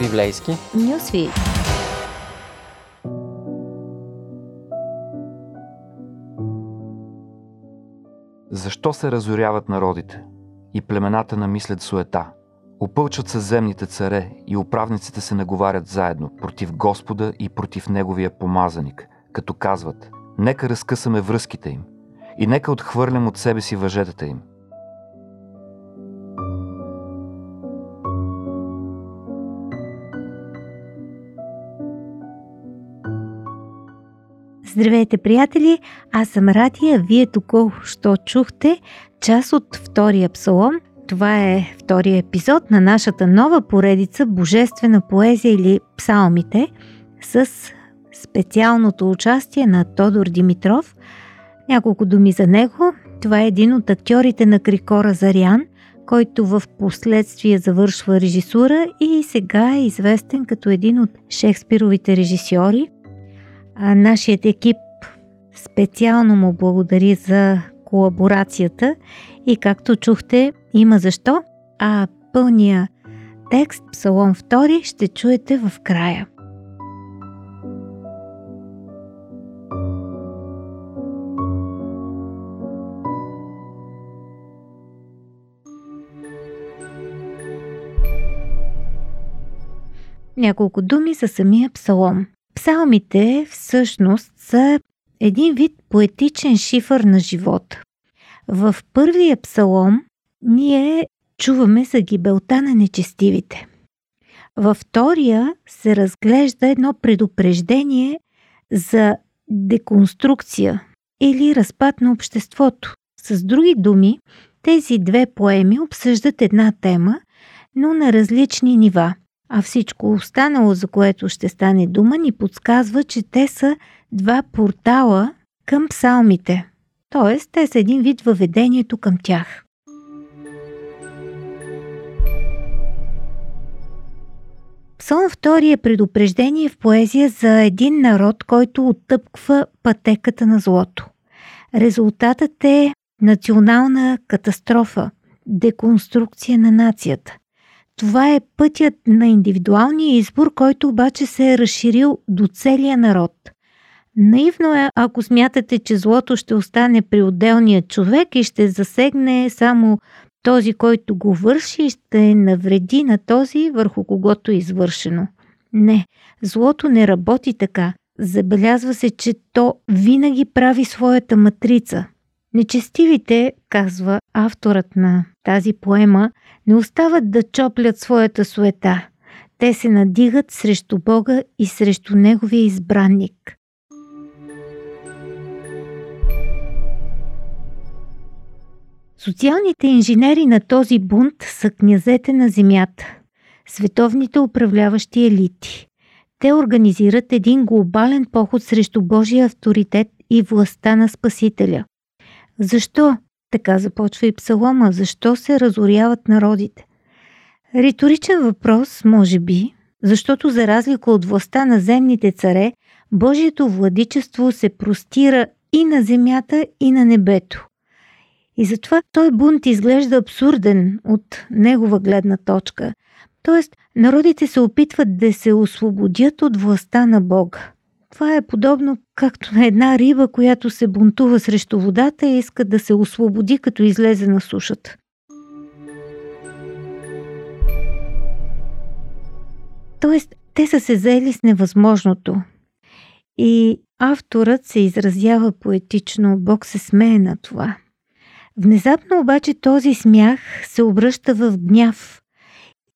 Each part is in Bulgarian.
Библейски Нюсви. Защо се разоряват народите и племената намислят суета? Опълчат се земните царе и управниците се наговарят заедно против Господа и против Неговия помазаник, като казват «Нека разкъсаме връзките им и нека отхвърлям от себе си въжетата им». Здравейте, приятели! Аз съм Радия. Вие току-що чухте част от втория псалом. Това е втория епизод на нашата нова поредица Божествена поезия или псалмите с специалното участие на Тодор Димитров. Няколко думи за него. Това е един от актьорите на Крикора Зарян, който в последствие завършва режисура и сега е известен като един от Шекспировите режисьори – а, нашият екип специално му благодари за колаборацията и както чухте, има защо, а пълния текст, Псалом 2, ще чуете в края. Няколко думи за самия псалом. Псалмите всъщност са един вид поетичен шифър на живота. В първия псалом ние чуваме за гибелта на нечестивите. Във втория се разглежда едно предупреждение за деконструкция или разпад на обществото. С други думи, тези две поеми обсъждат една тема, но на различни нива – а всичко останало, за което ще стане дума, ни подсказва, че те са два портала към псалмите. Тоест, те са един вид въведението към тях. Псалм 2 е предупреждение в поезия за един народ, който оттъпква пътеката на злото. Резултатът е национална катастрофа, деконструкция на нацията. Това е пътят на индивидуалния избор, който обаче се е разширил до целия народ. Наивно е, ако смятате, че злото ще остане при отделния човек и ще засегне само този, който го върши и ще навреди на този, върху когото е извършено. Не, злото не работи така. Забелязва се, че то винаги прави своята матрица – Нечестивите, казва авторът на тази поема, не остават да чоплят своята суета. Те се надигат срещу Бога и срещу Неговия избранник. Социалните инженери на този бунт са князете на земята, световните управляващи елити. Те организират един глобален поход срещу Божия авторитет и властта на Спасителя. Защо? Така започва и псалома. Защо се разоряват народите? Риторичен въпрос, може би, защото за разлика от властта на земните царе, Божието владичество се простира и на земята, и на небето. И затова той бунт изглежда абсурден от негова гледна точка. Тоест, народите се опитват да се освободят от властта на Бога. Това е подобно както на една риба, която се бунтува срещу водата и иска да се освободи, като излезе на сушата. Тоест, те са се заели с невъзможното. И авторът се изразява поетично, Бог се смее на това. Внезапно обаче този смях се обръща в гняв.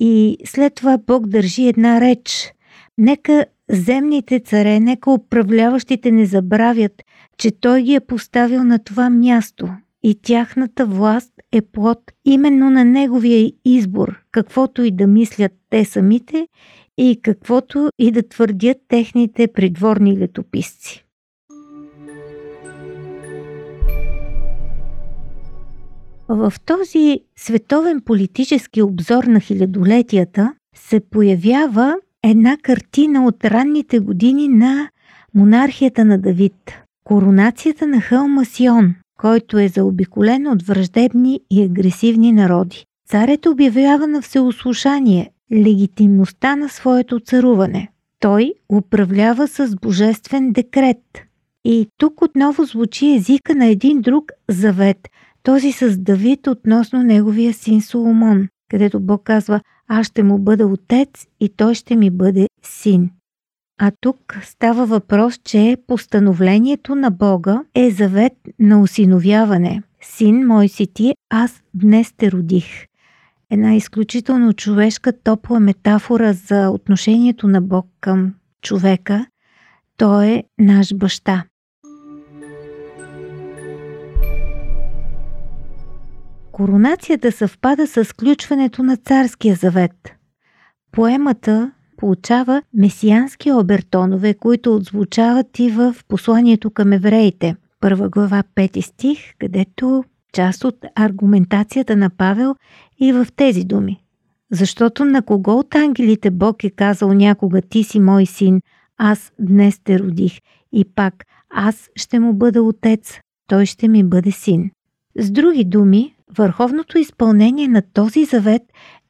И след това Бог държи една реч. Нека земните царе, нека управляващите не забравят, че той ги е поставил на това място и тяхната власт е плод именно на неговия избор, каквото и да мислят те самите и каквото и да твърдят техните придворни летописци. В този световен политически обзор на хилядолетията се появява една картина от ранните години на монархията на Давид. Коронацията на хълма Сион, който е заобиколен от враждебни и агресивни народи. Царят обявява на всеослушание легитимността на своето царуване. Той управлява с божествен декрет. И тук отново звучи езика на един друг завет, този с Давид относно неговия син Соломон, където Бог казва «Аз ще му бъда отец и той ще ми бъде син». А тук става въпрос, че постановлението на Бога е завет на осиновяване. Син мой си ти, аз днес те родих. Една изключително човешка топла метафора за отношението на Бог към човека. Той е наш баща. Коронацията съвпада с включването на Царския завет. Поемата получава месиански обертонове, които отзвучават и в посланието към евреите. Първа глава, 5 стих, където част от аргументацията на Павел и в тези думи. Защото на кого от ангелите Бог е казал някога ти си мой син, аз днес те родих и пак аз ще му бъда отец, той ще ми бъде син. С други думи, върховното изпълнение на този завет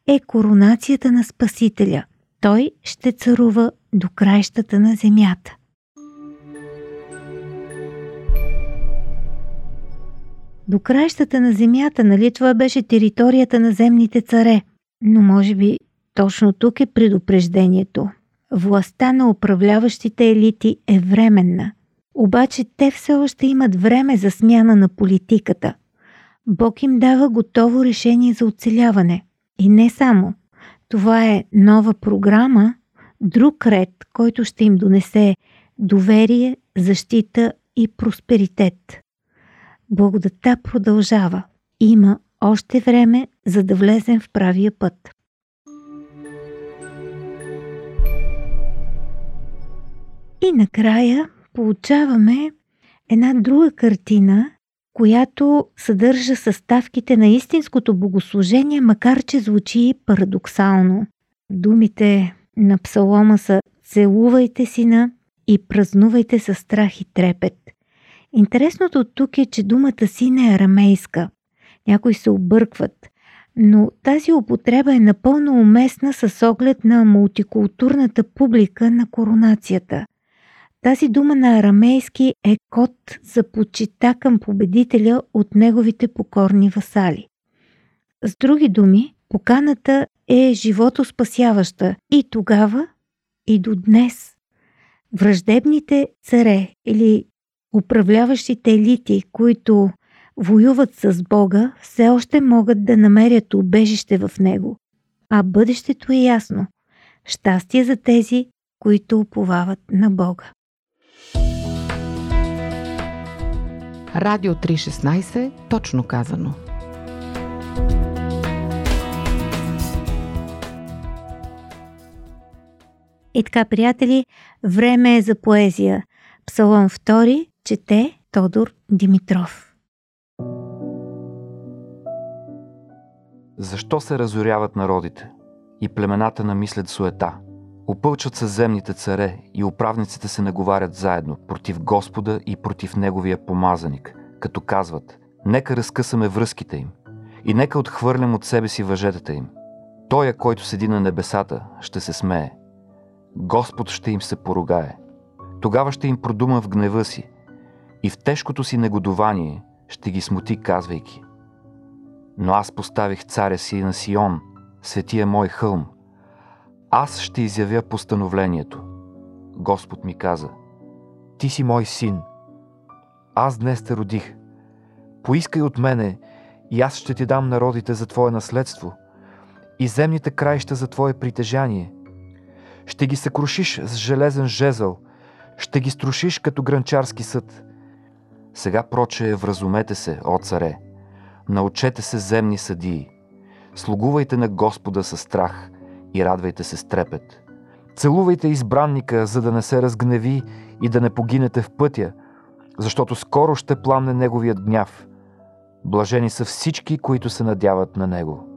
е коронацията на Спасителя – той ще царува до краищата на земята. До краищата на земята, нали това беше територията на земните царе? Но може би точно тук е предупреждението. Властта на управляващите елити е временна. Обаче те все още имат време за смяна на политиката. Бог им дава готово решение за оцеляване. И не само – това е нова програма, друг ред, който ще им донесе доверие, защита и просперитет. Благодата продължава. Има още време, за да влезем в правия път. И накрая получаваме една друга картина, която съдържа съставките на истинското богослужение, макар че звучи парадоксално. Думите на псалома са «Целувайте сина и празнувайте със страх и трепет». Интересното тук е, че думата син е арамейска. Някои се объркват, но тази употреба е напълно уместна с оглед на мултикултурната публика на коронацията. Тази дума на арамейски е код за почита към победителя от неговите покорни васали. С други думи, поканата е живото спасяваща и тогава, и до днес. Враждебните царе или управляващите елити, които воюват с Бога, все още могат да намерят убежище в Него. А бъдещето е ясно. Щастие за тези, които уповават на Бога. Радио 316, точно казано. И така, приятели, време е за поезия. Псалом 2 чете Тодор Димитров. Защо се разоряват народите и племената намислят суета? Опълчат се земните царе и управниците се наговарят заедно против Господа и против Неговия помазаник, като казват «Нека разкъсаме връзките им и нека отхвърлям от себе си въжетата им. Той, който седи на небесата, ще се смее. Господ ще им се поругае. Тогава ще им продума в гнева си и в тежкото си негодование ще ги смути, казвайки Но аз поставих царя си на Сион, светия мой хълм, аз ще изявя постановлението. Господ ми каза, Ти си мой син. Аз днес те родих. Поискай от мене и аз ще ти дам народите за твое наследство и земните краища за твое притежание. Ще ги съкрушиш с железен жезъл, ще ги струшиш като гранчарски съд. Сега проче вразумете се, о царе, научете се земни съдии, слугувайте на Господа със страх – и радвайте се с трепет. Целувайте избранника, за да не се разгневи и да не погинете в пътя, защото скоро ще пламне неговият гняв. Блажени са всички, които се надяват на него.